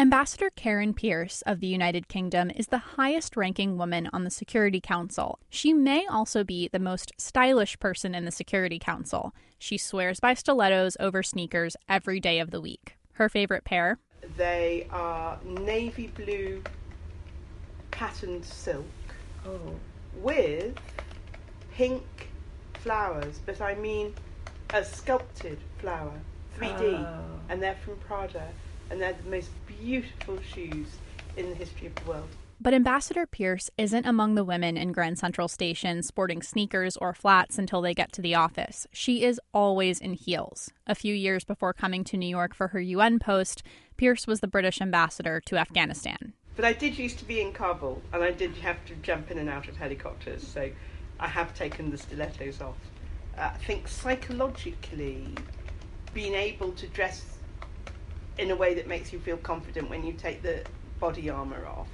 Ambassador Karen Pierce of the United Kingdom is the highest ranking woman on the Security Council. She may also be the most stylish person in the Security Council. She swears by stilettos over sneakers every day of the week. Her favorite pair? They are navy blue patterned silk Oh. with pink flowers, but I mean a sculpted flower, 3D, Oh. and they're from Prada, and they're the most beautiful shoes in the history of the world. But Ambassador Pierce isn't among the women in Grand Central Station sporting sneakers or flats until they get to the office. She is always in heels. A few years before coming to New York for her UN post, Pierce was the British ambassador to Afghanistan. But I did used to be in Kabul, and I did have to jump in and out of helicopters, so I have taken the stilettos off. Uh, I think psychologically, being able to dress in a way that makes you feel confident when you take the body armour off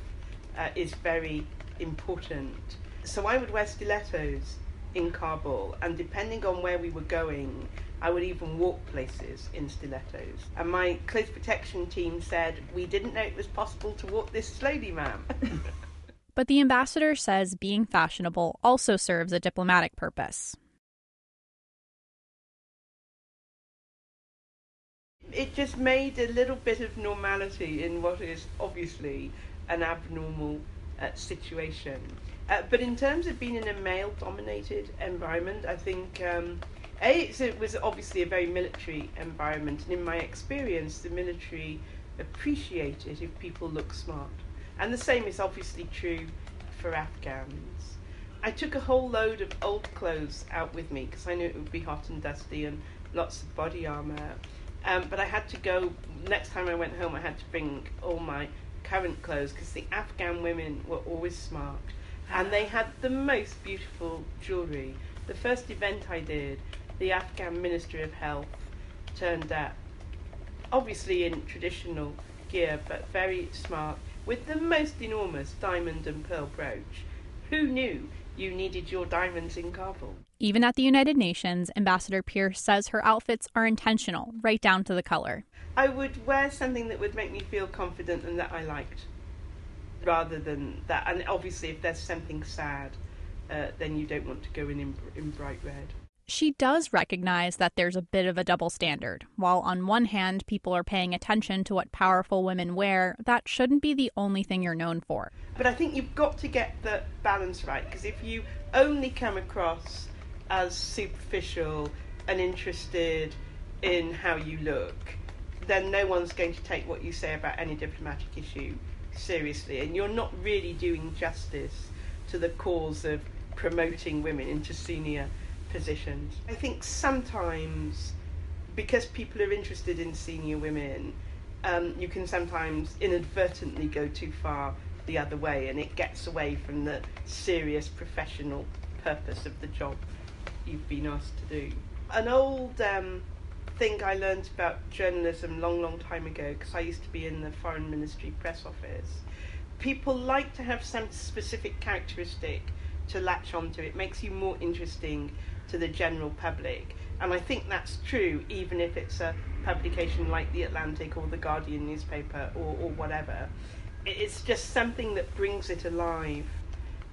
uh, is very important. So I would wear stilettos in Kabul, and depending on where we were going, I would even walk places in stilettos. And my close protection team said, We didn't know it was possible to walk this slowly, ma'am. But the ambassador says being fashionable also serves a diplomatic purpose. It just made a little bit of normality in what is obviously an abnormal uh, situation. Uh, but in terms of being in a male dominated environment, I think um, A, it was obviously a very military environment, and in my experience, the military appreciate it if people look smart. And the same is obviously true for Afghans. I took a whole load of old clothes out with me because I knew it would be hot and dusty and lots of body armour. Um, but I had to go, next time I went home, I had to bring all my current clothes because the Afghan women were always smart and they had the most beautiful jewellery. The first event I did, the Afghan Ministry of Health turned up, obviously in traditional gear, but very smart, with the most enormous diamond and pearl brooch. Who knew you needed your diamonds in Kabul? Even at the United Nations, Ambassador Pierce says her outfits are intentional, right down to the color. I would wear something that would make me feel confident and that I liked, rather than that. And obviously, if there's something sad, uh, then you don't want to go in, in in bright red. She does recognize that there's a bit of a double standard. While on one hand, people are paying attention to what powerful women wear, that shouldn't be the only thing you're known for. But I think you've got to get the balance right because if you only come across as superficial and interested in how you look, then no one's going to take what you say about any diplomatic issue seriously, and you're not really doing justice to the cause of promoting women into senior positions. I think sometimes, because people are interested in senior women, um, you can sometimes inadvertently go too far the other way, and it gets away from the serious professional purpose of the job you've been asked to do. An old um, thing I learned about journalism long, long time ago, because I used to be in the Foreign Ministry press office. People like to have some specific characteristic to latch onto. It makes you more interesting to the general public. And I think that's true even if it's a publication like The Atlantic or The Guardian newspaper or, or whatever. It's just something that brings it alive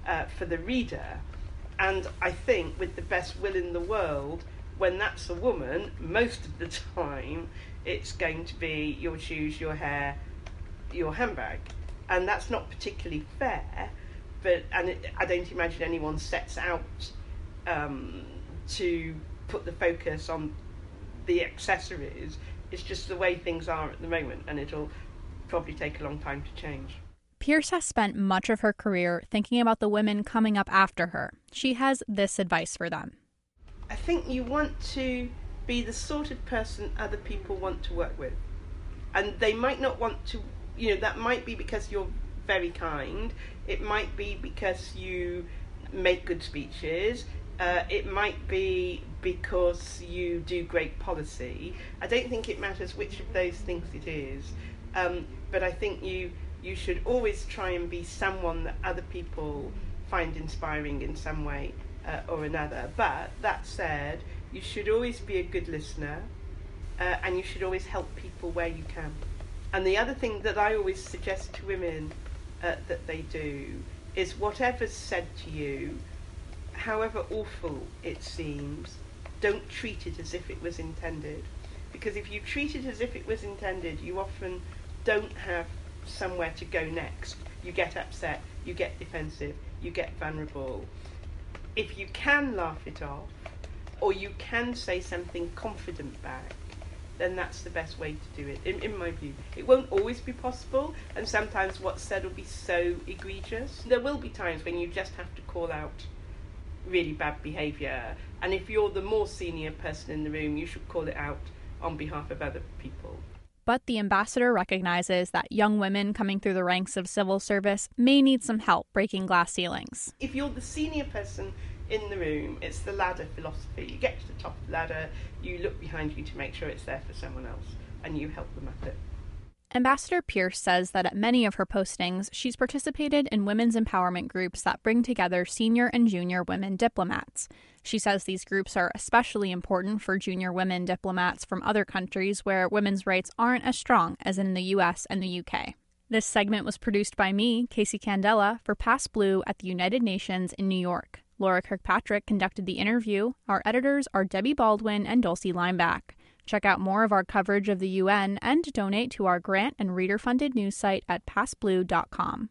uh, for the reader. And I think, with the best will in the world, when that's a woman, most of the time it's going to be your shoes, your hair, your handbag. And that's not particularly fair, but and it, I don't imagine anyone sets out um, to put the focus on the accessories. It's just the way things are at the moment, and it'll probably take a long time to change. Pierce has spent much of her career thinking about the women coming up after her. She has this advice for them. I think you want to be the sort of person other people want to work with. And they might not want to, you know, that might be because you're very kind, it might be because you make good speeches, uh, it might be because you do great policy. I don't think it matters which of those things it is, um, but I think you you should always try and be someone that other people find inspiring in some way uh, or another. But that said, you should always be a good listener, uh, and you should always help people where you can. And the other thing that I always suggest to women uh, that they do is whatever's said to you, however awful it seems, don't treat it as if it was intended. Because if you treat it as if it was intended, you often don't have somewhere to go next. You get upset, you get defensive, you get vulnerable. If you can laugh it off, or you can say something confident back, then that's the best way to do it, in, in my view. It won't always be possible, and sometimes what's said will be so egregious. There will be times when you just have to call out really bad behaviour, and if you're the more senior person in the room, you should call it out on behalf of other people. But the ambassador recognizes that young women coming through the ranks of civil service may need some help breaking glass ceilings. If you're the senior person in the room, it's the ladder philosophy. You get to the top of the ladder, you look behind you to make sure it's there for someone else, and you help them up it. Ambassador Pierce says that at many of her postings, she's participated in women's empowerment groups that bring together senior and junior women diplomats. She says these groups are especially important for junior women diplomats from other countries where women's rights aren't as strong as in the US and the UK. This segment was produced by me, Casey Candela, for PassBlue at the United Nations in New York. Laura Kirkpatrick conducted the interview. Our editors are Debbie Baldwin and Dulcie Leimbach. Check out more of our coverage of the UN and donate to our grant and reader funded news site at passblue.com.